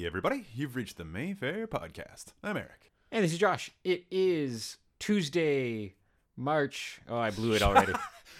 Hey, everybody, you've reached the Mayfair Podcast. I'm Eric. And this is Josh. It is Tuesday, March. Oh, I blew it already.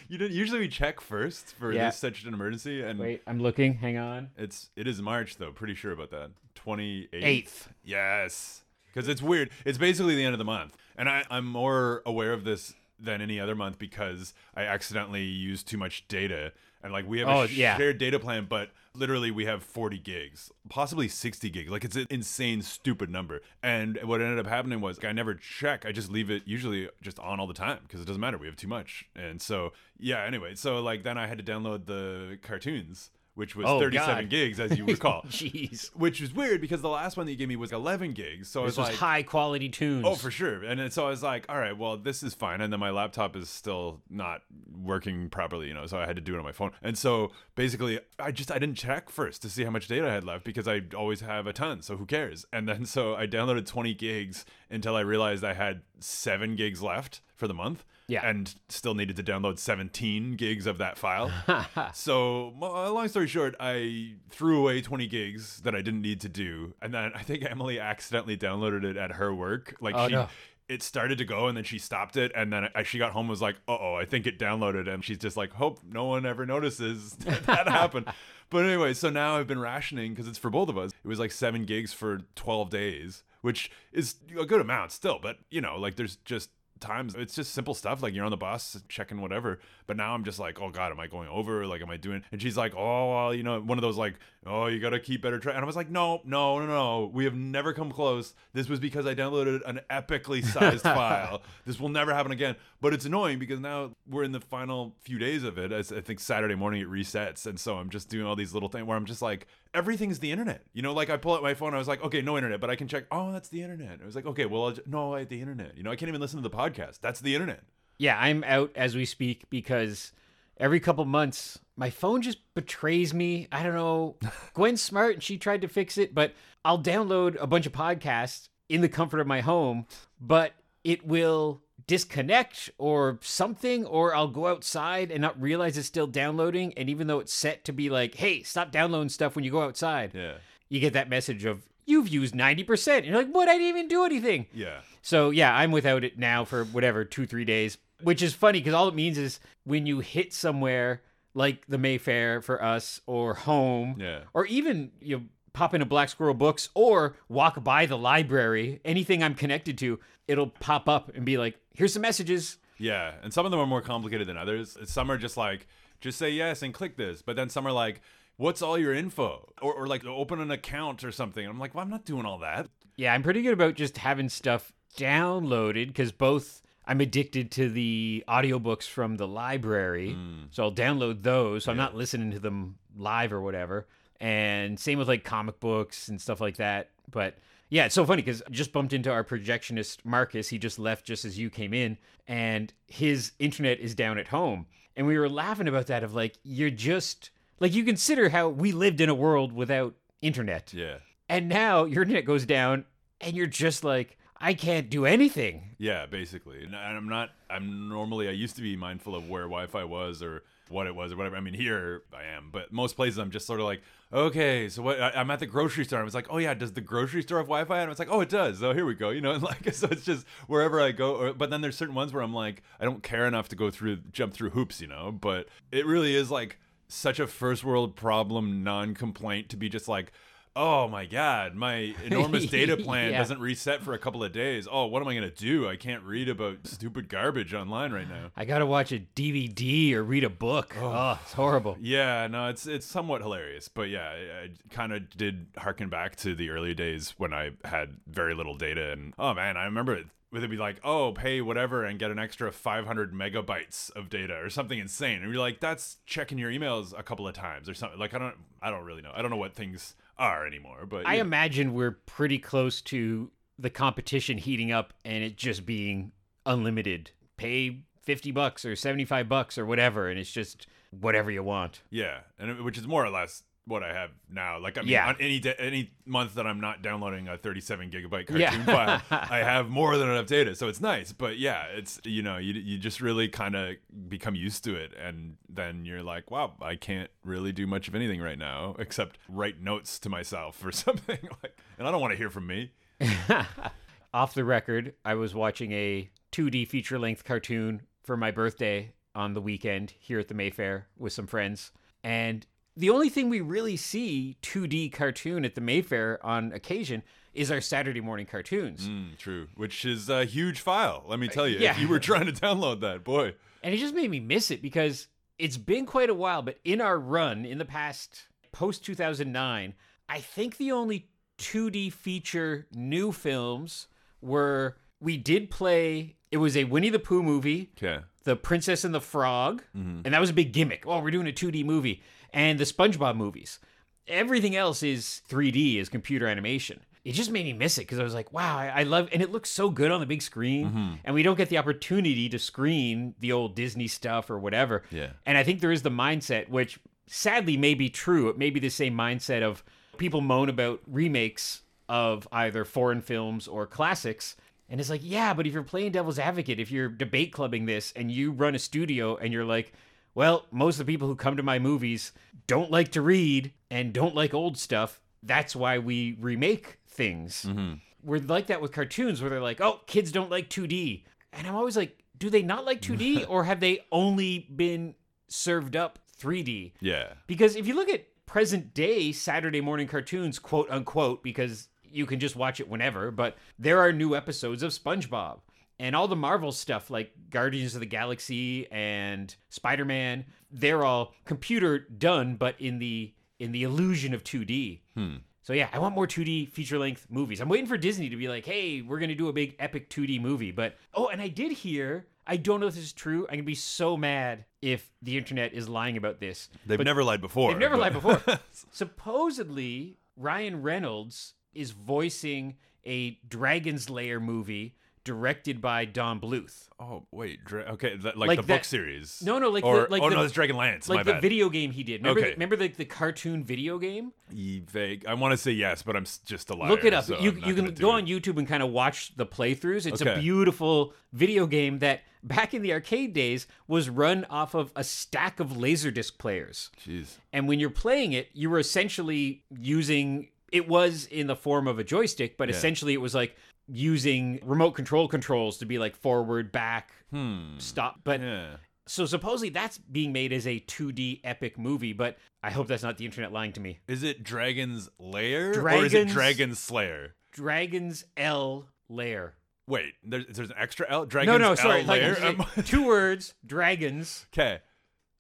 You didn't usually we check first for Yeah. this such an emergency, and Wait, I'm looking. Hang on. it's it is March though. Pretty sure about that. Twenty Eighth. Yes, because it's weird. It's basically the end of the month, and I, I'm more aware of this than any other month because I accidentally used too much data. And like we have Oh, a yeah. shared data plan, but literally we have 40 gigs, possibly 60 gigs. Like it's an insane, stupid number. And what ended up happening was I never check. I just leave it usually just on all the time because it doesn't matter. We have too much. And so yeah. Anyway, so like then I had to download the cartoons, which was Oh, 37 God. gigs, as you recall. Jeez. Which was weird because the last one that you gave me was 11 gigs. So I This was was like, high quality toons. oh, for sure. And then, so I was like, all right, well, this is fine. And then my laptop is still not working properly, you know, so I had to do it on my phone. And so basically, I just, I didn't check first to see how much data I had left because I always have a ton. So who cares? And then so I downloaded 20 gigs until I realized I had seven gigs left for the month. Yeah. And still needed to download 17 gigs of that file. So, mo- long story short, I threw away 20 gigs that I didn't need to do, and then I think Emily accidentally downloaded it at her work. Like Oh, she, no. it started to go, and then she stopped it, and then I, she got home and was like, "Uh oh, I think it downloaded," and she's just like, "Hope no one ever notices that, that happened." But anyway, so now I've been rationing because it's for both of us. It was like seven gigs for 12 days, which is a good amount still, but you know, like there's just times it's just simple stuff like you're on the bus checking whatever but now i'm just like oh god am i going over? Like am i doing? And she's like oh well you know one of those like oh you gotta keep better track. And i was like no no no no. We have never come close. This was because i downloaded an epically sized file. This will never happen again. But it's annoying because now we're in the final few days of it. I think saturday morning it resets. And so i'm just doing all these little things where i'm just like everything's the internet. You know like i pull out my phone. I was like okay no internet but i can check. Oh that's the internet. I was like okay well I'll no i the internet. You know i can't even listen to the podcast. That's the internet. Yeah, I'm out as we speak because every couple months my phone just betrays me. I don't know. Gwen's smart and she tried to fix it, but I'll download a bunch of podcasts in the comfort of my home, but it will disconnect or something or I'll go outside and not realize it's still downloading and even though it's set to be like, "Hey, stop downloading stuff when you go outside." yeah You get that message of You've used 90%. And you're like, what? I didn't even do anything. yeah So yeah, I'm without it now for whatever two three days, which is funny because all it means is when you hit somewhere like the Mayfair for us, or home, Yeah. or even you know, pop into Black Squirrel Books, or walk by the library, anything I'm connected to, it'll pop up and be like, "Here's some messages." Yeah, and some of them are more complicated than others. Some are just like, just say yes and click this. But then some are like, what's all your info? Or, or like, open an account or something. I'm like, well, I'm not doing all that. Yeah, I'm pretty good about just having stuff downloaded because both I'm addicted to the audiobooks from the library. Mm. So I'll download those. So I'm not listening to them live or whatever. And same with like comic books and stuff like that. But yeah, it's so funny because I just bumped into our projectionist Marcus. He just left just as you came in, and his internet is down at home. And we were laughing about that of like, you're just like, you consider how we lived in a world without internet. Yeah. And now your internet goes down and you're just like, I can't do anything. Yeah, basically. And I'm not, I'm normally, I used to be mindful of where Wi Fi was or what it was or whatever. I mean, here I am, but most places I'm just sort of like, okay, so what? I, I'm at the grocery store. I was like, oh yeah, does the grocery store have Wi Fi? And I was like, oh, it does. Oh, here we go. You know, and like, so it's just wherever I go. Or, but then there's certain ones where I'm like, I don't care enough to go through, jump through hoops, you know, but it really is like such a first world problem non complaint to be just like, oh my god my enormous data plan Yeah. doesn't reset for a couple of days. Oh what am i going to do? I can't read about stupid garbage online right now. I gotta watch a DVD or read a book. Oh, it's horrible. yeah no it's it's somewhat hilarious but yeah i, I kind of did harken back to the early days when i had very little data and oh man i remember it would it be like oh pay whatever and get an extra 500 megabytes of data or something insane. And you're like that's checking your emails a couple of times or something. Like i don't i don't really know. I don't know what things are anymore but I yeah. imagine we're pretty close to the competition heating up and it just being unlimited. Pay 50 bucks or 75 bucks or whatever, and it's just whatever you want. Yeah, and it- which is more or less what I have now. Like I mean, Yeah. on any da- any month that I'm not downloading a 37 gigabyte cartoon Yeah. file, I have more than enough data, so it's nice. But yeah, it's you know you you just really kind of become used to it, and then you're like, wow, I can't really do much of anything right now except write notes to myself or something like, and I don't want to hear from me. Off the record, I was watching a 2D feature length cartoon for my birthday on the weekend here at the Mayfair with some friends. And the only thing we really see 2D cartoon at the Mayfair on occasion is our Saturday morning cartoons. Mm, true, which is a huge file. Let me tell you, yeah. if you were trying to download that, boy. And it just made me miss it because it's been quite a while, but in our run in the past post 2009, I think the only 2D feature new films were we did play it was a Winnie the Pooh movie, Okay. The Princess and the Frog, and that was a big gimmick. Oh, we're doing a 2D movie, and the SpongeBob movies. Everything else is 3D, is computer animation. It just made me miss it because I was like, wow, I, I love, and it looks so good on the big screen, mm-hmm. and we don't get the opportunity to screen the old Disney stuff or whatever. Yeah. And I think there is the mindset, which sadly may be true. It may be the same mindset of people moan about remakes of either foreign films or classics. And it's like, yeah, but if you're playing devil's advocate, if you're debate clubbing this and you run a studio and you're like, well, most of the people who come to my movies don't like to read and don't like old stuff. That's why we remake things. Mm-hmm. We're like that with cartoons where they're like, oh, kids don't like 2D. And I'm always like, do they not like 2D or have they only been served up 3D? Yeah. Because if you look at present day Saturday morning cartoons, quote unquote, because you can just watch it whenever, but there are new episodes of SpongeBob. And all the Marvel stuff like Guardians of the Galaxy and Spider-Man, they're all computer done, but in the in the illusion of 2D. Hmm. So yeah, I want more 2D feature length movies. I'm waiting for Disney to be like, "Hey, we're going to do a big epic 2D movie." But oh, and I did hear, I don't know if this is true. I'm going to be so mad if the internet is lying about this. They've But never lied before. They've never but- lied before. Supposedly, Ryan Reynolds is voicing a Dragon's Lair movie directed by Don Bluth. Oh wait, Dra- okay, that, like, Like the that- book series. No, no, like the- like oh the- no, it's Dragonlance. Like my the bad. video game he did. Remember, Okay. the, remember the, the cartoon video game? Vague. I want to say yes, but I'm s- just a liar. Look it up. so you I'm not you can gonna do go it. on YouTube and kind of watch the playthroughs. It's a Okay. beautiful video game that back in the arcade days was run off of a stack of laserdisc players. Jeez. And when you're playing it, you were essentially using it was in the form of a joystick, but essentially it was like using remote control controls to be like forward, back, Hmm. stop. But Yeah. so supposedly that's being made as a 2D epic movie, but I hope that's not the internet lying to me. Is it Dragon's Lair or is it Dragons- Dragon Slayer? Dragon's L Lair. Wait, there's, there's an extra L. Dragon's No, no, sorry. L Like, Lair. like, two words, Dragon's Okay,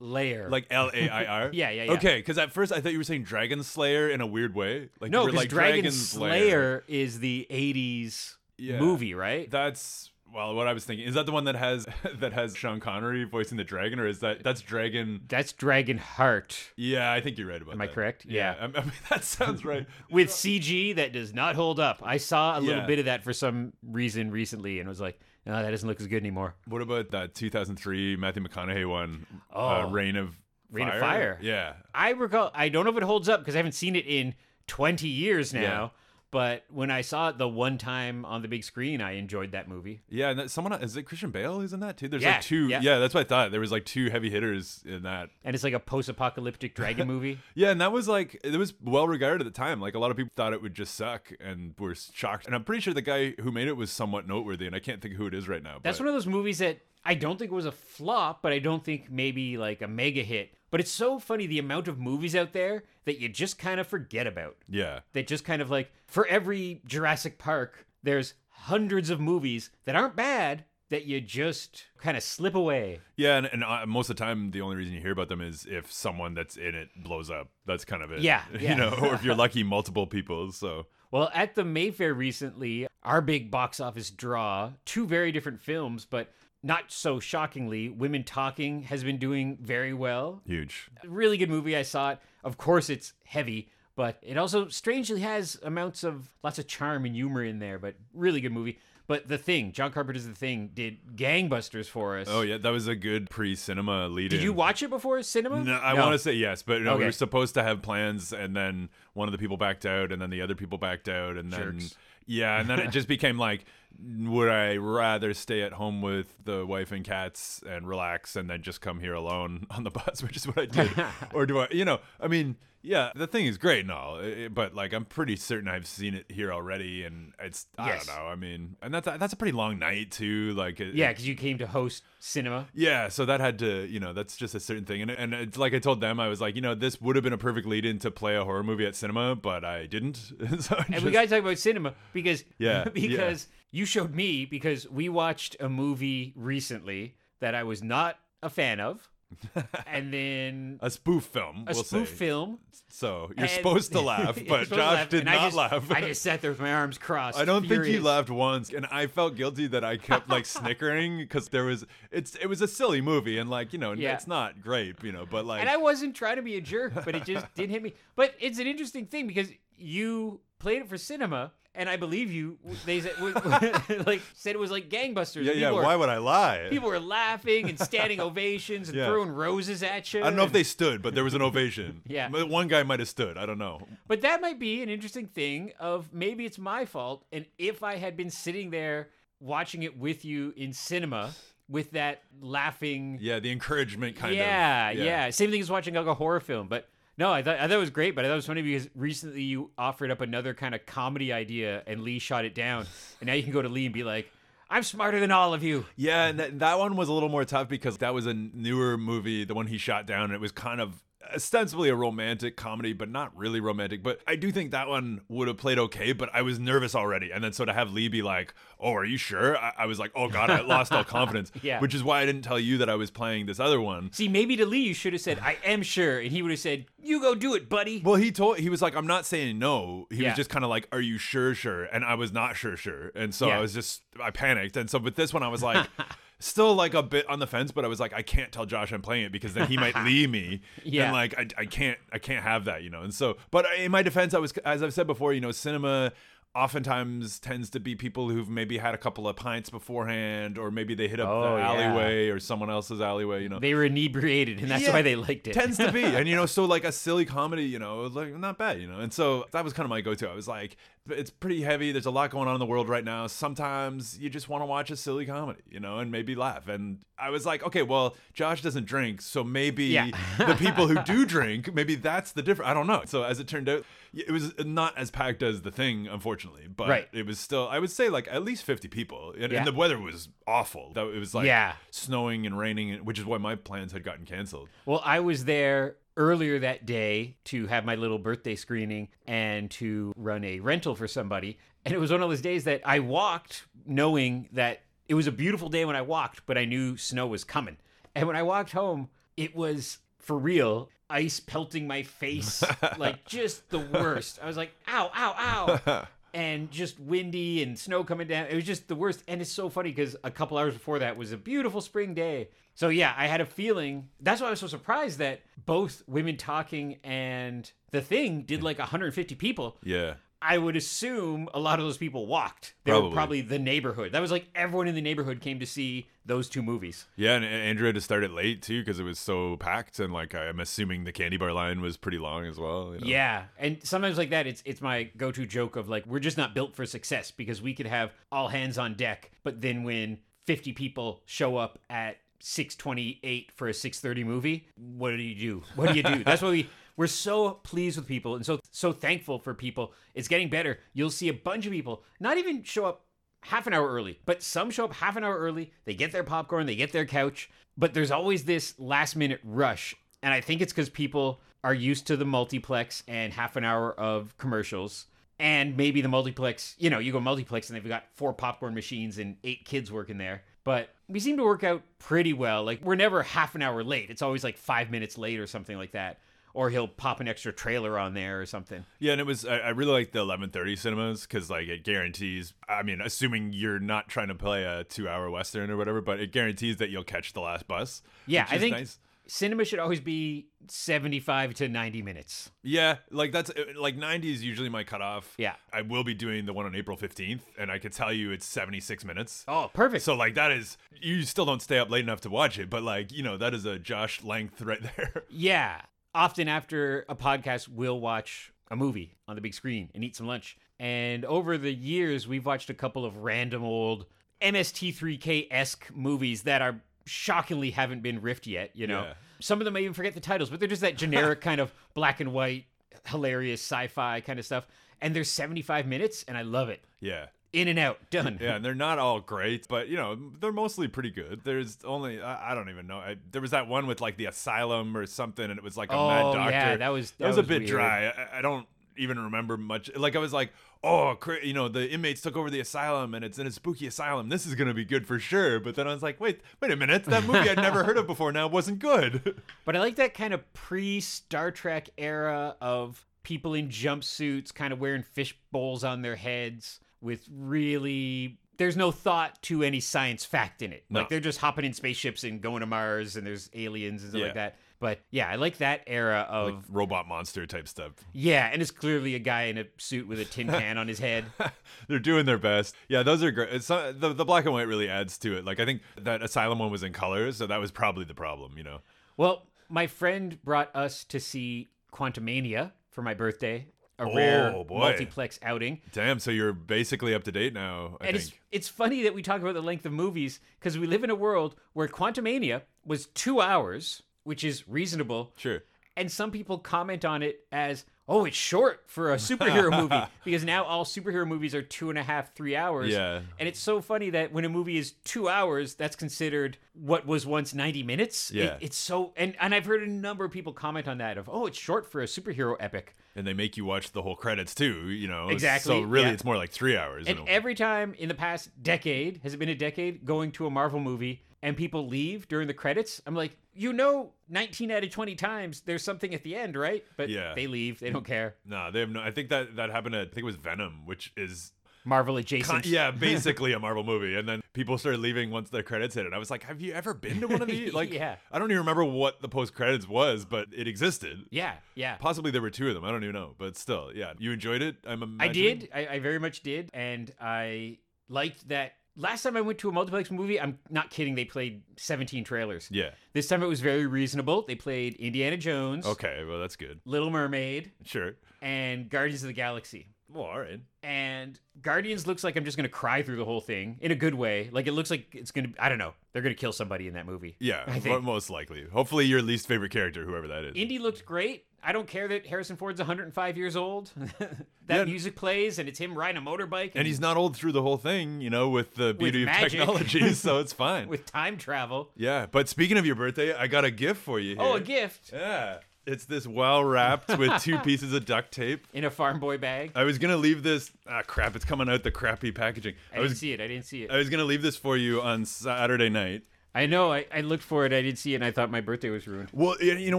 Lair. like L A I R. Yeah, yeah, yeah. Okay, because at first I thought you were saying Dragon Slayer in a weird way. Like no, because like Dragon Dragon's Slayer is the 80s Yeah. movie, right? That's well, what I was thinking is that the one that has that has Sean Connery voicing the dragon, or is that that's Dragon? That's Dragonheart. Yeah, I think you're right about that. Am I correct? Yeah, I, I mean that sounds right. with CG that does not hold up. I saw a little Yeah. bit of that for some reason recently and was like, no, that doesn't look as good anymore. What about that 2003 Matthew McConaughey one, uh, Oh. Reign of Reign of Fire? Fire. Yeah, I recall, I don't know if it holds up because I haven't seen it in 20 years now. Yeah. But when I saw it the one time on the big screen, I enjoyed that movie. yeah, and that, someone is it Christian Bale who's in that too? There's Yeah, like two. yeah. Yeah. that's what I thought. There was like two heavy hitters in that. And it's like a post apocalyptic dragon movie. Yeah, and that was like it was well regarded at the time. Like a lot of people thought it would just suck and were shocked. And I'm pretty sure the guy who made it was somewhat noteworthy, and I can't think of who it is right now. That's but- one of those movies that I don't think was a flop, but I don't think maybe like a mega hit. But it's so funny the amount of movies out there that you just kind of forget about. yeah. that just kind of like for every Jurassic Park, there's hundreds of movies that aren't bad that you just kind of slip away. Yeah, and, and uh, most of the time, the only reason you hear about them is if someone that's in it blows up. That's kind of it. Yeah, yeah. you know, or if you're lucky, multiple people. So Well, at the Mayfair recently, our big box office draw, two very different films, but not so shockingly, Women Talking has been doing very well. huge. Really good movie. I saw it. Of course, it's heavy, but it also strangely has amounts of lots of charm and humor in there, but really good movie. But the thing, John Carpenter's The Thing, did gangbusters for us. Oh yeah, that was a good pre-Sinema lead. Did you watch it before Sinema? No, I want to say yes, but no, we Okay. were supposed to have plans, and then one of the people backed out, and then the other people backed out, and then Jerks. yeah, and then it just became like, would I rather stay at home with the wife and cats and relax, and then just come here alone on the bus, which is what I did, or do I? You know, I mean. Yeah, the thing is great and all, eh, but like I'm pretty certain I've seen it here already, and it's I Yes. don't know. I mean, and that's that's a pretty long night too. Like it, Yeah, because you came to host Sinema. yeah, so that had to, you know, that's just a certain thing. And, and it's like I told them, I was like, you know, this would have been a perfect lead in to play a horror movie at Sinema, but I didn't. so I And just- we got to talk about Sinema because Yeah, because you showed me because we watched a movie recently that I was not a fan of, and then a spoof film, a we'll spoof say. film. So you're and- supposed to laugh, but Josh laugh, did and I not just- laugh. I just sat there with my arms crossed. I don't think he laughed once, and I felt guilty that I kept like snickering because there was it's it was a silly movie, and like you know Yeah. it's not great, you know, but like And I wasn't trying to be a jerk, but it just didn't hit me. But it's an interesting thing because you played it for Sinema, and I believe you. They said like said it was like gangbusters. yeah yeah. Were- Why would I lie? People were laughing and standing ovations and Yeah. throwing roses at you. I don't know if they stood, but there was an ovation. Yeah. One guy might have stood. I don't know. But that might be an interesting thing of maybe it's my fault. And if I had been sitting there watching it with you in Sinema with that laughing. Yeah, the encouragement kind yeah, of. Yeah, yeah, Same thing as watching like a horror film. But no, I thought, I thought it was great. But I thought it was funny because recently you offered up another kind of comedy idea and Lee shot it down. And now you can go to Lee and be like, I'm smarter than all of you. Yeah, and that, that one was a little more tough because that was a newer movie, the one he shot down, and it was kind of ostensibly a romantic comedy, but not really romantic. But I do think that one would have played okay, but I was nervous already. And then so to have Lee be like, Oh, are you sure? I, I was like, Oh God, I lost all confidence. Yeah. Which is why I didn't tell you that I was playing this other one. See, maybe to Lee you should have said, I am sure. And he would have said, You go do it, buddy. Well, he told he was like, I'm not saying no. He Yeah. was just kind of like, Are you sure, sure? And I was not sure, sure. And so Yeah. I was just I panicked. And so with this one, I was like, still like a bit on the fence, but I was like, I can't tell Josh I'm playing it because then he might leave me. Yeah. And like I, I can't I can't have that, you know. And so but in my defense, I was as I've said before, you know, Sinema oftentimes tends to be people who've maybe had a couple of pints beforehand or maybe they hit up Oh, the yeah. alleyway or someone else's alleyway you know. They were inebriated, and that's Yeah, why they liked it. tends to be. And you know so like a silly comedy you know like not bad you know. And so that was kind of my go-to. I was like it's pretty heavy. There's a lot going on in the world right now. Sometimes you just want to watch a silly comedy you know and maybe laugh. And i was like okay well josh doesn't drink so maybe Yeah. the people who do drink maybe that's the difference i don't know. So as it turned out it was not as packed as the thing unfortunately but Right. it was still i would say like at least 50 people and, Yeah. and the weather was awful That- it was like Yeah. snowing and raining which is why my plans had gotten canceled Well, I was there earlier that day to have my little birthday screening and to run a rental for somebody. And it was one of those days that I walked knowing that it was a beautiful day when I walked, but I knew snow was coming. And when I walked home, it was for real ice pelting my face, like just the worst. I was like, ow, ow, ow. and just windy and snow coming down. It was just the worst. And it's so funny because a couple hours before that was a beautiful spring day. So yeah, I had a feeling. That's why I was so surprised that both Women Talking and The Thing did like 150 people. yeah I would assume a lot of those people walked. They were Probably. probably the neighborhood. That was like everyone in the neighborhood came to see those two movies. Yeah, and and Andrew had to start it late too because it was so packed, and like I'm assuming the candy bar line was pretty long as well. you know? Yeah, and sometimes like that, it's it's my go-to joke of like we're just not built for success because we could have all hands on deck, but then when 50 people show up at 6:28 for a 6:30 movie, what do you do? What do you do? That's why we we're so pleased with people and so so thankful for people. It's getting better. You'll see a bunch of people not even show up half an hour early, but some show up half an hour early. They get their popcorn, they get their couch, but there's always this last minute rush. And I think it's because people are used to the multiplex and half an hour of commercials. And maybe the multiplex, you know, you go multiplex and they've got four popcorn machines and eight kids working there. But we seem to work out pretty well. Like, we're never half an hour late. It's always like five minutes late or something like that. Or he'll pop an extra trailer on there or something. yeah, and it was I, I really like the 11:30 Sinemas because like it guarantees. I mean, assuming you're not trying to play a two-hour western or whatever, but it guarantees that you'll catch the last bus. Yeah, I think nice. Sinema should always be 75 to 90 minutes. Yeah, like that's uh, like 90 is usually my cutoff. Yeah. I will be doing the one on April 15th, and I can tell you it's 76 minutes. Oh, perfect. So like that is you still don't stay up late enough to watch it, but like you know that is a Josh length right there. yeah. Often after a podcast, we'll watch a movie on the big screen and eat some lunch. And over the years, we've watched a couple of random old MST3K esque movies that are shockingly haven't been riffed yet. You know, Yeah. some of them I even forget the titles, but they're just that generic kind of black and white, hilarious sci-fi kind of stuff. And they're 75 minutes, and I love it. yeah. In and out, done. Yeah, and they're not all great, but you know they're mostly pretty good. There's only I, I don't even know. I, there was that one with like the asylum or something, and it was like a mad Oh, doctor. yeah, that was- that was, a bit weird. dry. I, I don't even remember much. Like I was like, oh, you know, the inmates took over the asylum, and it's in a spooky asylum. This is gonna be good for sure. But then I was like, wait, wait a minute, that movie I'd never heard of before now wasn't good. But I like that kind of pre Star Trek era of people in jumpsuits, kind of wearing fish bowls on their heads, with really. There's no thought to any science fact in it. No. Like they're just hopping in spaceships and going to Mars, and there's aliens and stuff Yeah. like that. But yeah, I like that era of like robot monster type stuff. yeah, and it's clearly a guy in a suit with a tin can on his head. They're doing their best. Yeah, those are great. Not, the the black and white really adds to it. Like I think that Asylum one was in colors, so that was probably the problem. You know. Well, my friend brought us to see Quantumania for my birthday, a Oh, rare boy. multiplex outing. Damn, so you're basically up to date now. I and think. it's it's funny that we talk about the length of movies because we live in a world where Quantumania was two hours, which is reasonable, Sure. and some people comment on it as, "Oh, it's short for a superhero movie," because now all superhero movies are two and a half, three hours. Yeah. and it's so funny that when a movie is two hours, that's considered what was once ninety minutes. It- Yeah. it's so, and and I've heard a number of people comment on that of, "Oh, it's short for a superhero epic." And they make you watch the whole credits too, you know. Exactly, So really yeah. it's more like three hours. And every time in the past decade, has it been a decade, going to a Marvel movie and people leave during the credits, I'm like, you know, 19 out of 20 times there's something at the end, right? But Yeah. they leave, they don't care. no, they have no I think that that happened at I think it was Venom, which is Marvel con- adjacent. yeah, basically a Marvel movie. And then people started leaving once the credits hit. And I was like, Have you ever been to one of these? Like Yeah. I don't even remember what the post credits was, but it existed. Yeah, yeah. Possibly there were two of them. I don't even know. But still, yeah. You enjoyed it? I'm I did. I, I very much did. And I liked that. Last time I went to a multiplex movie, I'm not kidding, they played 17 trailers. Yeah. This time it was very reasonable. They played Indiana Jones, Okay, well that's good. Little Mermaid, Sure. and Guardians of the Galaxy. Well, all right. and Guardians looks like I'm just gonna cry through the whole thing in a good way. Like it looks like it's gonna. I don't know. They're gonna kill somebody in that movie. Yeah, I think most likely. Hopefully, your least favorite character, whoever that is. Indy looked great. I don't care that Harrison Ford's 105 years old. that Yeah. music plays and it's him riding a motorbike and he's not old through the whole thing, you know, with the beauty of magic. technology, so it's fine. with time travel. yeah, but speaking of your birthday, I got a gift for you. Here. Oh, a gift Yeah, it's this well wrapped with two pieces of duct tape. in a farm boy bag. I was gonna leave this. Ah, crap! It's coming out the crappy packaging. I, I didn't was see it. I didn't see it. I was gonna leave this for you on Saturday night. I know. I, I looked for it. I didn't see it, and I thought my birthday was ruined. Well, y- you know,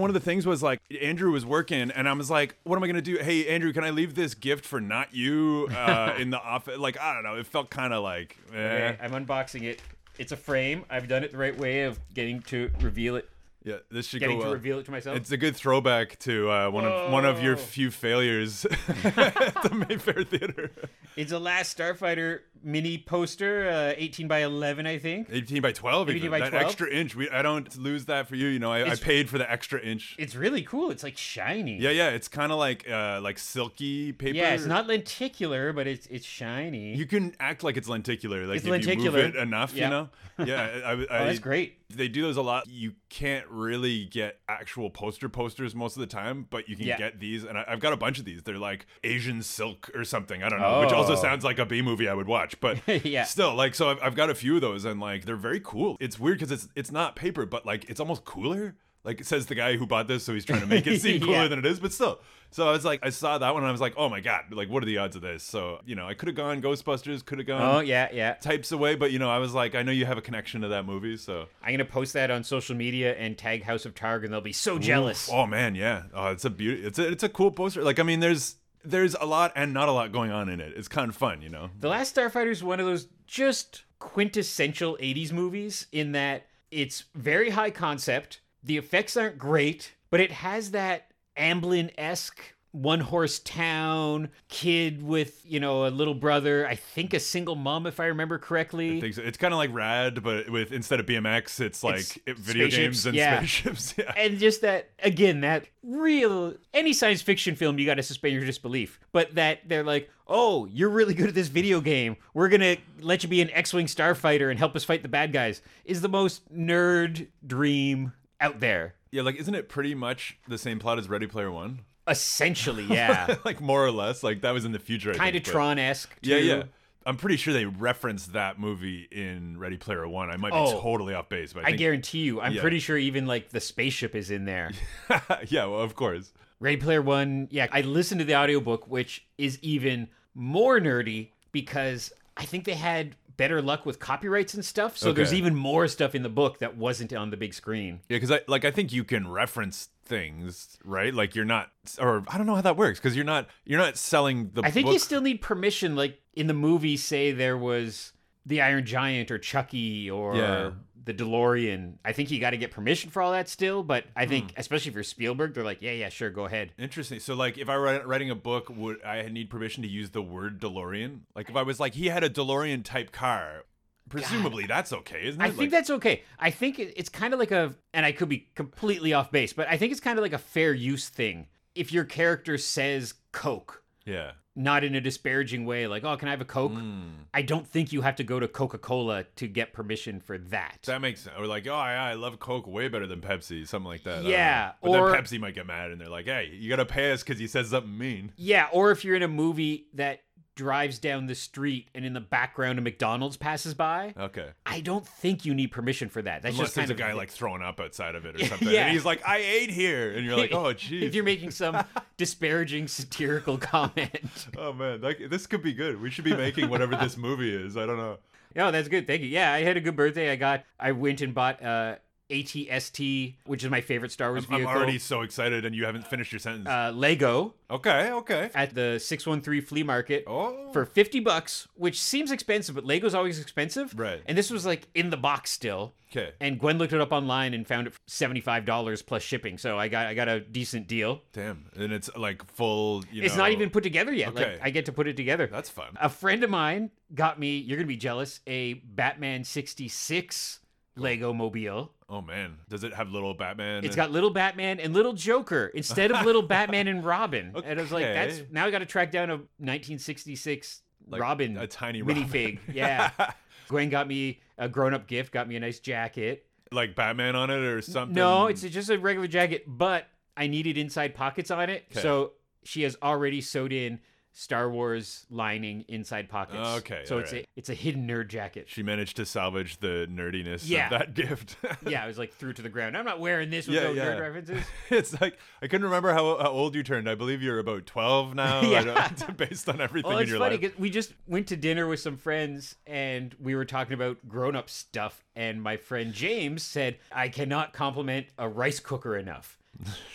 one of the things was like Andrew was working, and I was like, "What am I gonna do? Hey, Andrew, can I leave this gift for not you uh, in the office?" Like, I don't know. It felt kind of like, eh. Okay, I'm unboxing it. It's a frame. I've done it the right way of getting to reveal it. Yeah, this should Getting go to reveal it to myself. It's a good throwback to uh, one of one of your few failures at the Mayfair Theater. It's a Last Starfighter mini poster, uh, 18 by 11, I think. 18 by 12 18 even. by that extra inch we, i don't lose that for you you know I, I paid for the extra inch It's really cool. It's like shiny. yeah yeah it's kind of like uh like silky paper Yeah, it's not lenticular, but it's it's shiny. you can act like it's lenticular like It's if you move it enough Yeah. you know yeah I, I, oh, that's great. They do those a lot you can't really get actual poster posters most of the time but you can Yeah. get these and I, i've got a bunch of these they're like asian silk or something i don't know which also Oh. sounds like a b movie i would watch but Yeah. still like so I've, I've got a few of those and like they're very cool it's weird because it's it's not paper but like it's almost cooler like it says the guy who bought this so he's trying to make it seem cooler Yeah. than it is but still. So i was like i saw that one and i was like oh my god like what are the odds of this? So you know i could have gone ghostbusters could have gone Oh yeah, yeah. types away but you know i was like i know you have a connection to that movie so. I'm gonna post that on social media and tag House of Targ, and they'll be so jealous. oh man yeah. Oh it's a beauty it's a it's a cool poster. Like i mean there's there's a lot and not a lot going on in it. It's kind of fun you know? The Last Starfighter is one of those just quintessential 80s movies in that it's very high concept, The effects aren't great, but it has that Amblin esque one horse town kid with you know a little brother i think a single mom if i remember correctly I think so. It's kind of like rad, but with instead of BMX, it's like It's it- video games and yeah. spaceships. Yeah. and just that again that real any science fiction film you got to suspend your disbelief but that they're like oh you're really good at this video game we're gonna let you be an x-wing starfighter and help us fight the bad guys is the most nerd dream out there Yeah, like isn't it pretty much the same plot as Ready Player One? essentially yeah like more or less. Like that was in the future. Kind of tron-esque Yeah, yeah. I'm pretty sure they referenced that movie in Ready Player One. I might be Oh. totally off base, but I I guarantee you, I'm Yeah. pretty sure even like the spaceship is in there. yeah, well, of course. Ready Player One, yeah, I listened to the audiobook, which is even more nerdy because I think they had better luck with copyrights and stuff. So there's even more stuff in the book that wasn't on the big screen. Yeah, because I like I think you can reference things, right? Like you're not, or I don't know how that works because you're not you're not selling the. I think book. you still need permission. Like in the movie, say there was the Iron Giant or Chucky or Yeah. The DeLorean. I think you got to get permission for all that still. But I think, Hmm. especially for Spielberg, they're like, yeah, yeah, sure, go ahead. Interesting. So, like, if I were writing a book, would I need permission to use the word DeLorean? Like, if I was like, he had a DeLorean type car, presumably that's okay, isn't it? I think that's okay. I think it's kind of like a, and I could be completely off base, but I think it's kind of like a fair use thing. If your character says Coke, yeah. Not in a disparaging way, like, oh, can I have a Coke? Mm, I don't think you have to go to Coca Cola to get permission for that. that makes sense. Or like, oh yeah, I love Coke way better than Pepsi, something like that. Yeah. But or- then Pepsi might get mad and they're like, hey, you gotta pay us because you said something mean. yeah, or if you're in a movie that drives down the street and in the background a McDonald's passes by, Okay. I don't think you need permission for that. That's Unless just there's a guy like throwing up outside of it or something. Yeah. And he's like, I ate here. And you're like, oh, jeez. if you're making some disparaging satirical comment. Oh man, like, this could be good. We should be making whatever this movie is. I don't know. Oh, that's good. Thank you. Yeah, I had a good birthday. I got, I went and bought uh, ATST, which is my favorite Star Wars I'm vehicle. already so excited, and you haven't finished your sentence. uh, Lego okay, okay. at the 613 flea market Oh, for 50 bucks, which seems expensive, but Lego's always expensive. Right. And this was like in the box still. okay. And Gwen looked it up online and found it for $75 plus shipping. So I got I got a decent deal. Damn, and it's like full. You It's not even put together yet. Okay. Like I get to put it together. That's fun. A friend of mine got me, you're going to be jealous, a Batman 66 Lego mobile. Oh man, does it have little Batman? It's got little Batman and little Joker instead of little Batman and Robin. And I was like, that's now I got to track down a 1966 like Robin a tiny minifig. Yeah. Gwen got me a grown up gift, got me a nice jacket. like Batman on it or something. No, it's just a regular jacket, but I needed inside pockets on it. Okay. So she has already sewed in Star Wars lining inside pockets. Okay, So it's alright. a it's a hidden nerd jacket. She managed to salvage the nerdiness Yeah. of that gift. yeah, I was like threw to the ground. I'm not wearing this with Yeah, no yeah. nerd references. it's like I couldn't remember how, how old you turned. I believe you're about twelve now. I Yeah. don't- based on everything Well, in it's your funny life. because we just went to dinner with some friends and we were talking about grown up stuff. And my friend James said, I cannot compliment a rice cooker enough.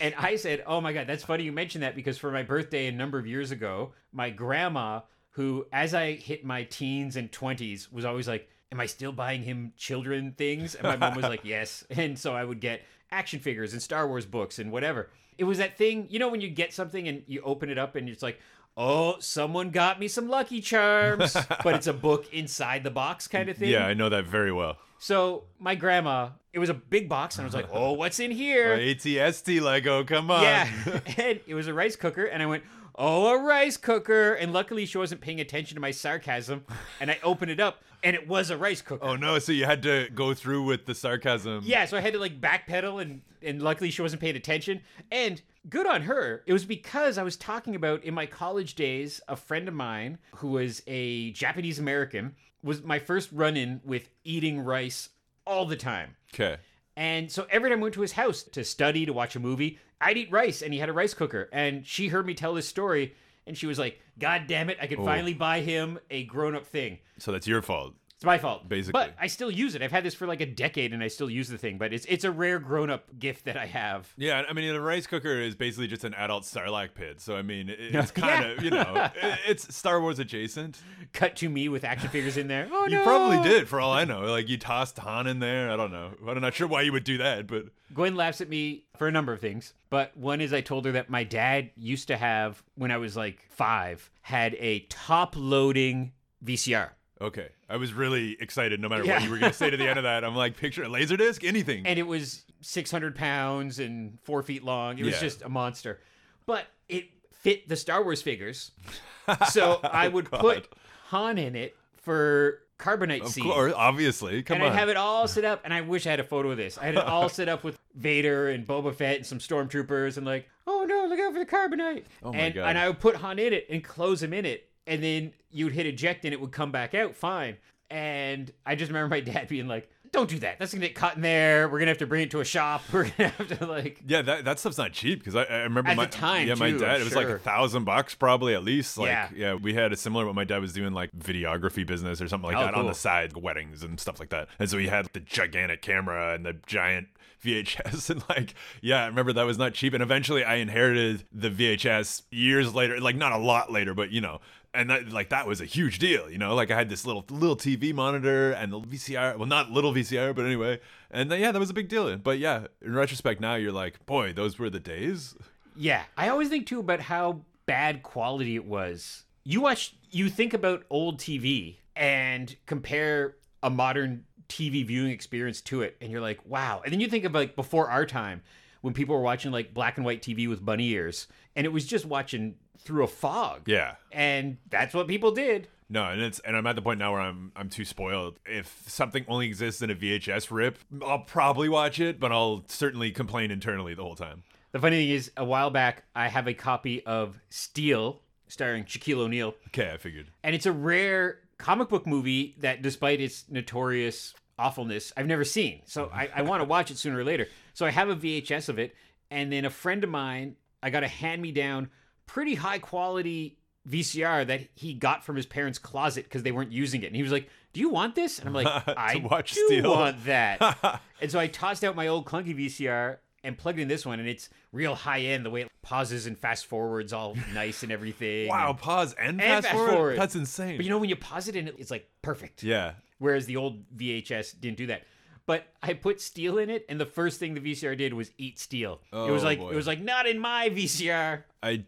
And I said, Oh my God, that's funny you mentioned that because for my birthday a number of years ago, my grandma, who as I hit my teens and 20s, was always like, Am I still buying him children things? And my mom was like, Yes. And so I would get action figures and Star Wars books and whatever. It was that thing, you know, when you get something and you open it up and it's like, oh, someone got me some Lucky Charms, but it's a book inside the box kind of thing. Yeah, I know that very well. So my grandma, it was a big box, and I was like, oh, what's in here? ATST Lego, come on. Yeah, and it was a rice cooker, and I went, oh, a rice cooker, and luckily she wasn't paying attention to my sarcasm, and I opened it up, and it was a rice cooker. oh no, so you had to go through with the sarcasm. Yeah, so I had to like backpedal and and luckily she wasn't paying attention. And good on her. It was because I was talking about in my college days, a friend of mine who was a Japanese American was my first run-in with eating rice all the time. Okay. And so every time I went to his house to study, to watch a movie, I'd eat rice and he had a rice cooker. And she heard me tell this story and she was like, God damn it, I could finally buy him a grown-up thing. So that's your fault. It's my fault. Basically. But I still use it. I've had this for like a decade and I still use the thing, but it's it's a rare grown up gift that I have. Yeah, I mean, the rice cooker is basically just an adult Sarlacc pit. So I mean, it's kind of you know, it's Star Wars adjacent. Cut to me with action figures in there. Oh You no! probably did, for all I know. Like you tossed Han in there. I don't know. I'm not sure why you would do that, but Gwen laughs at me for a number of things, but one is I told her that my dad used to have when I was like five had a top loading VCR. Okay. I was really excited. No matter Yeah. what you were going to say to the end of that, I'm like, picture a laser disc, anything. and it was 600 pounds and four feet long. It was Yeah. just a monster, but it fit the Star Wars figures. So oh I would God. put Han in it for carbonite of course, obviously. Come on. and on. I'd have it all set up, and I wish I had a photo of this. I had it all set up with Vader and Boba Fett and some stormtroopers, and like, oh no, look out for the carbonite. Oh my and, God. And I would put Han in it and close him in it, and then you'd hit eject and it would come back out fine. And I just remember my dad being like, don't do that. That's gonna get caught in there. We're gonna have to bring it to a shop. We're gonna have to like. yeah, that, that stuff's not cheap because I, I remember At my the time, yeah, my too, dad. I'm It was like a thousand bucks probably at least. Like Yeah. yeah, we had a similar. What my dad was doing like videography business or something like Oh, that on the side, weddings and stuff like that. And so he had the gigantic camera and the giant VHS and like yeah, I remember that was not cheap. And eventually I inherited the VHS years later, like not a lot later, but you know. And that, like that was a huge deal, you know. Like I had this little little TV monitor and the VCR. Well, not little VCR, but anyway. And yeah, that was a big deal. But yeah, in retrospect, now you're like, boy, those were the days. Yeah, I always think too about how bad quality it was. You watch, you think about old TV and compare a modern TV viewing experience to it, and you're like, wow. And then you think of like before our time when people were watching like black and white TV with bunny ears, and it was just watching through a fog. Yeah. And that's what people did. No, and it's and I'm at the point now where I'm I'm too spoiled. If something only exists in a VHS rip, I'll probably watch it, but I'll certainly complain internally the whole time. The funny thing is, a while back, I have a copy of Steel starring Shaquille O'Neal. Okay, I figured. and it's a rare comic book movie that despite its notorious awfulness i've never seen so i, I want to watch it sooner or later so i have a vhs of it and then a friend of mine i got a hand me down pretty high quality vcr that he got from his parents closet because they weren't using it and he was like do you want this and i'm like i watch do Steel." want that and so i tossed out my old clunky vcr and plugged in this one and it's real high end the way it pauses and fast forwards all nice and everything Wow, and- pause and, And fast, fast forward? forward. That's insane. but you know when you pause it and it's like perfect. yeah. Whereas the old VHS didn't do that. But I put steel in it, and the first thing the VCR did was eat steel. it was Oh, like boy. it was like not in my VCR. I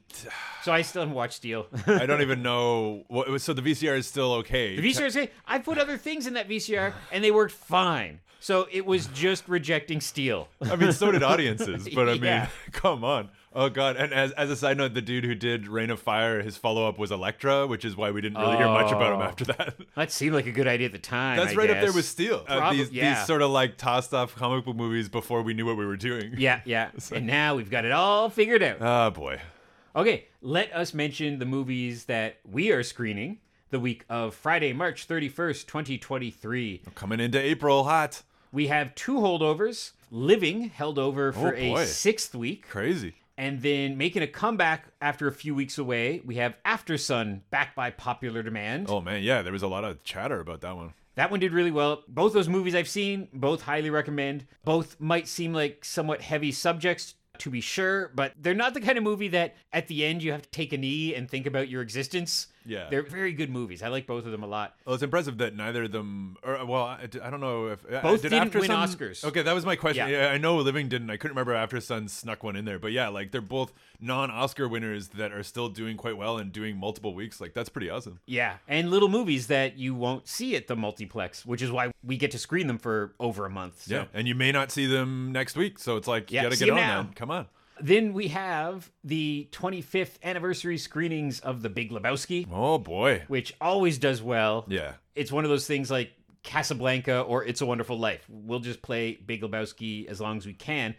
So I still haven't watched Steel. I don't even know what it was so the VCR is still okay. the VCR say I put other things in that VCR, and they worked fine. So it was just rejecting Steel. I mean, so did audiences, but I mean, Yeah. come on. Oh god! And as as a side note, the dude who did Reign of Fire, his follow up was Elektra, which is why we didn't really hear much about him Oh. after that. That seemed like a good idea at the time. That's I right up there with Steel. Uh, these yeah. these sort of like tossed off comic book movies before we knew what we were doing. Yeah, yeah. And now we've got it all figured out. Oh boy. Okay, let us mention the movies that we are screening the week of Friday, March 31st, 2023. Coming into April hot. We have two holdovers Living held over for Oh, boy. a sixth week. Crazy. And then making a comeback after a few weeks away, we have Aftersun back by popular demand. Oh man, yeah, there was a lot of chatter about that one. That one did really well. Both those movies I've seen, both highly recommend. Both might seem like somewhat heavy subjects, to be sure, but they're not the kind of movie that at the end you have to take a knee and think about your existence. Yeah. They're very good movies. I like both of them a lot. Well, it's impressive that neither of them, or well, I, I don't know if uh, Both did didn't After win Sun- Oscars. Okay, that was my question. Yeah. Yeah. I know Living didn't. I couldn't remember Aftersun snuck one in there, but yeah, like they're both non-Oscar winners that are still doing quite well and doing multiple weeks. Like that's pretty awesome. Yeah, and little movies that you won't see at the multiplex, which is why we get to screen them for over a month. So. Yeah, and you may not see them next week, so it's like Yeah, you got to see get on now. Come on. Then we have the 25th anniversary screenings of The Big Lebowski, Oh boy. which always does well. Yeah. It's one of those things like Casablanca or It's a Wonderful Life. We'll just play Big Lebowski as long as we can.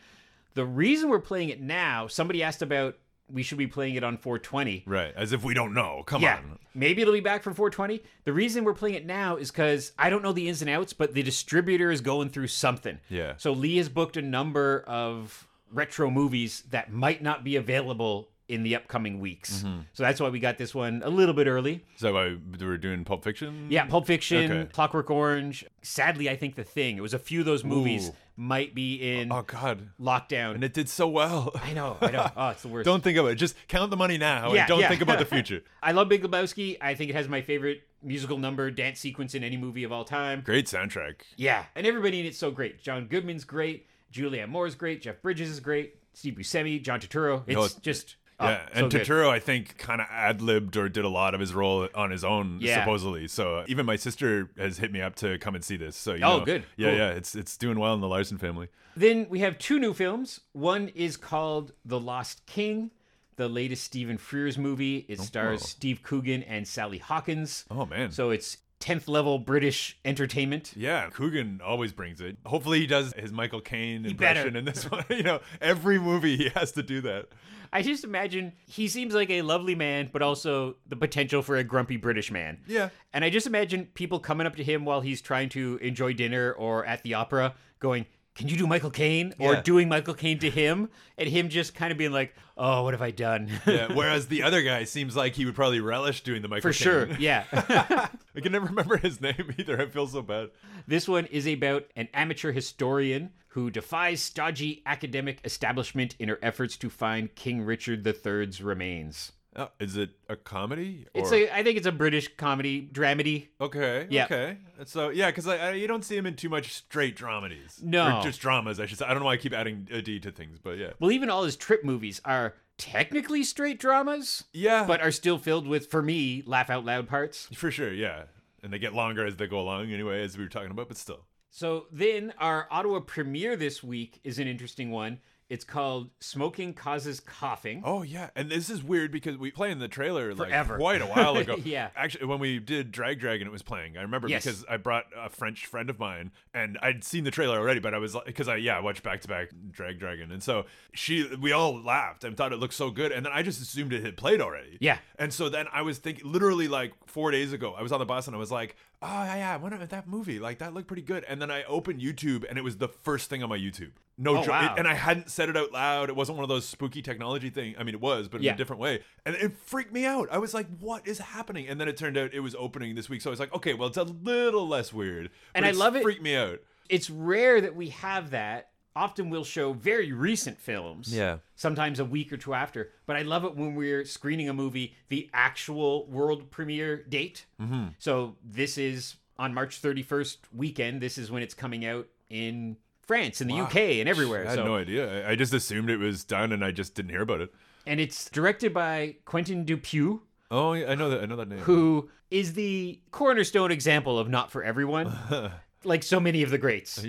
The reason we're playing it now, somebody asked about we should be playing it on 420. Right. As if we don't know. Come yeah, on. maybe it'll be back for 420. The reason we're playing it now is because I don't know the ins and outs, but the distributor is going through something. Yeah. So Lee has booked a number of retro movies that might not be available in the upcoming weeks. Mm-hmm. So that's why we got this one a little bit early. Is that why we were doing Pulp Fiction? Yeah, Pulp Fiction, Okay. Clockwork Orange. Sadly, I think The Thing. It was a few of those movies Ooh. might be in Oh God. lockdown. And it did so well. I know, I know. Oh, it's the worst. Don't think about it. Just count the money now Yeah, and don't yeah. think about the future. I love Big Lebowski. I think it has my favorite musical number, dance sequence in any movie of all time. Great soundtrack. Yeah, and everybody in it's so great. John Goodman's great. Julianne Moore is great. Jeff Bridges is great. Steve Buscemi, John Turturro. It's No, just oh, Yeah, so and good. Turturro, I think, kind of ad libbed or did a lot of his role on his own, Yeah. supposedly. So uh, even my sister has hit me up to come and see this. So you Oh, know, good. Yeah, Cool. yeah, it's it's doing well in the Larson family. Then we have two new films. One is called The Lost King, the latest Stephen Frears movie. It stars Steve Coogan and Sally Hawkins. Oh man. So it's 10th level British entertainment. yeah, Coogan always brings it. Hopefully, he does his Michael Caine impression in this one. you know, every movie he has to do that. I just imagine he seems like a lovely man, but also the potential for a grumpy British man. Yeah. And I just imagine people coming up to him while he's trying to enjoy dinner or at the opera going, Can you do Michael Caine? Or Yeah. doing Michael Caine to him, and him just kind of being like, Oh, what have I done? Yeah. Whereas the other guy seems like he would probably relish doing the Michael For sure. Yeah. I can never remember his name either. I feel so bad. this one is about an amateur historian who defies stodgy academic establishment in her efforts to find King Richard III's remains. Oh, is it a comedy? It's a, I think it's a British comedy dramedy. Okay. Yeah. Okay. So yeah, because I, I, you don't see him in too much straight dramedies. No. Or just dramas, I should say. I don't know why I keep adding a D to things, but yeah. Well, even all his trip movies are technically straight dramas, Yeah. but are still filled with, for me, laugh out loud parts. for sure, yeah. And they get longer as they go along, anyway, as we were talking about. But still, So then our Ottawa premiere this week is an interesting one. It's called Smoking Causes Coughing. oh yeah. And this is weird because we played in the trailer like Forever. quite a while ago. Yeah. Actually, when we did Drag Dragon, it was playing. I remember Yes. because I brought a French friend of mine, and I'd seen the trailer already, but I was like, because I yeah I watched back to back Drag Dragon, and so she we all laughed and thought it looked so good, and then I just assumed it had played already. Yeah. And so then I was thinking, literally like four days ago, I was on the bus and I was like, oh yeah, yeah, I wonder that movie, like that looked pretty good. And then I opened YouTube and it was the first thing on my YouTube. No, Oh, jo- wow. and I hadn't said it out loud. It wasn't one of those spooky technology thing. I mean, it was, but in Yeah. a different way. And it freaked me out. I was like, what is happening? And then it turned out it was opening this week. So I was like, okay, well, it's a little less weird. And I love it- Freaked me out. It's rare that we have that. Often we'll show very recent films. Yeah. Sometimes a week or two after. But I love it when we're screening a movie the actual world premiere date. Mm-hmm. So this is on March 31st weekend. This is when it's coming out in France and the UK and everywhere. I had so no idea. I just assumed it was done and I just didn't hear about it. and it's directed by Quentin Dupieux, Oh, yeah, I know that. I know that name. who is the cornerstone example of not for everyone, like so many of the greats,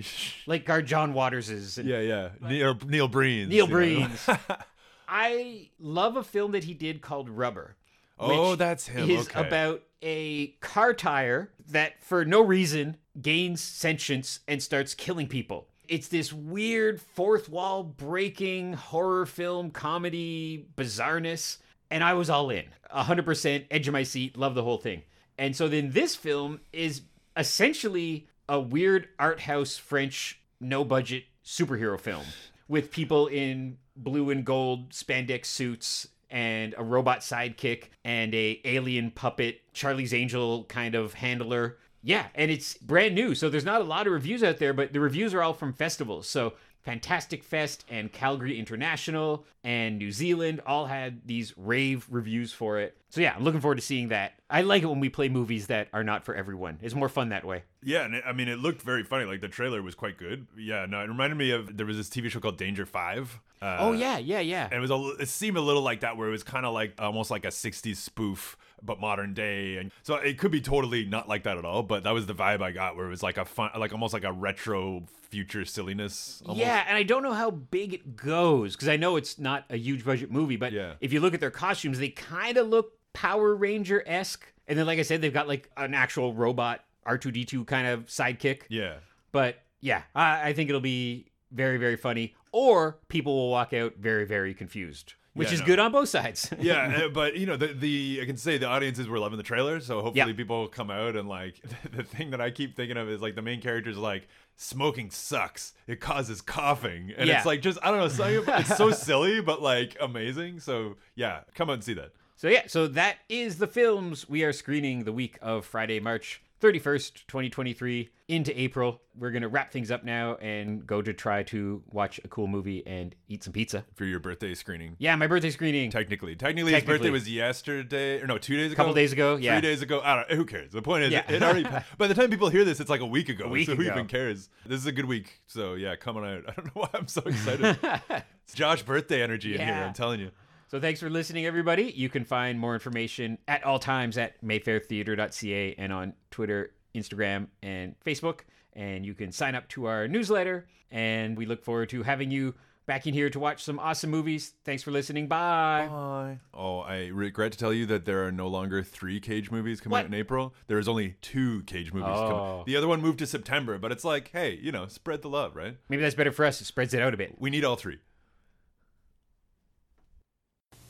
like our John Waters's and yeah, yeah. Neil Neil Breen. Neil Breen's. I love a film that he did called Rubber. Oh, which that's him. Is okay. about a car tire that, for no reason, gains sentience and starts killing people. It's this weird fourth wall breaking horror film comedy bizarreness, and I was all in, hundred percent edge of my seat, love the whole thing. And so then this film is essentially a weird art house French no budget superhero film with people in blue and gold spandex suits and a robot sidekick and a alien puppet Charlie's Angel kind of handler. Yeah, and it's brand new, so there's not a lot of reviews out there, but the reviews are all from festivals. So Fantastic Fest and Calgary International and New Zealand all had these rave reviews for it. So yeah, I'm looking forward to seeing that. I like it when we play movies that are not for everyone. It's more fun that way. Yeah, and it, I mean, it looked very funny. Like the trailer was quite good. Yeah, no, it reminded me of there was this TV show called Danger Five. Uh, oh yeah, yeah, yeah. and it was a, it seemed a little like that, where it was kind of like almost like a '60s spoof, but modern day. And so it could be totally not like that at all. But that was the vibe I got, where it was like a fun, like almost like a retro future silliness. Almost. Yeah, and I don't know how big it goes because I know it's not a huge budget movie, but Yeah. if you look at their costumes, they kind of look Power Ranger esque. And then, like I said, they've got like an actual robot R2D2 kind of sidekick. yeah. But yeah, I, I think it'll be very, very funny. or people will walk out very, very confused, which Yeah, is no. good on both sides. yeah, uh, but you know the the I can say the audiences were loving the trailer, so hopefully Yeah. people will come out and like the thing that I keep thinking of is like the main character's like smoking sucks. It causes coughing, and Yeah. it's like just I don't know, something, it's so silly but like amazing. So yeah, come out and see that. So yeah, so that is the films we are screening the week of Friday, March 31st, 2023 into April. We're going to wrap things up now and go to try to watch a cool movie and eat some pizza. For your birthday screening, Yeah, my birthday screening. technically, technically, his Technically. birthday was yesterday, or no, two days ago, A couple days ago, yeah. three days ago. I don't. Who cares? The point is, Yeah. it already. By the time people hear this, it's like a week ago. week so who even cares? This is a good week. So yeah, coming out. I don't know why I'm so excited. it's Josh birthday energy in here. I'm telling you. So thanks for listening, everybody. You can find more information at all times at mayfairtheater.ca and on Twitter, Instagram, and Facebook. And you can sign up to our newsletter. And we look forward to having you back in here to watch some awesome movies. Thanks for listening. Bye. Bye. Oh, I regret to tell you that there are no longer three Cage movies coming What? out in April. There is only two Cage movies Oh. coming. The other one moved to September, but it's like, hey, you know, spread the love, right? Maybe that's better for us. It spreads it out a bit. We need all three.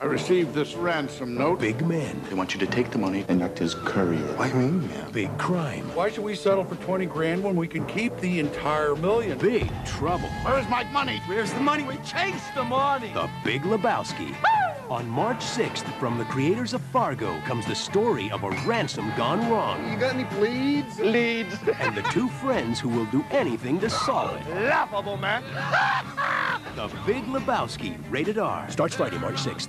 I received this ransom note. Big men, They want you to take the money and act as courier. What do mean, man? big crime, Why should we settle for 20 grand when we can keep the entire million? big trouble. Where's my money? Where's the money? We chase the money. The Big Lebowski. On March 6th, from the creators of Fargo, comes the story of a ransom gone wrong You got any leads? Leads. and the two friends who will do anything to solve it. Laughable, man. The Big Lebowski, rated R. Starts Friday, March 6th.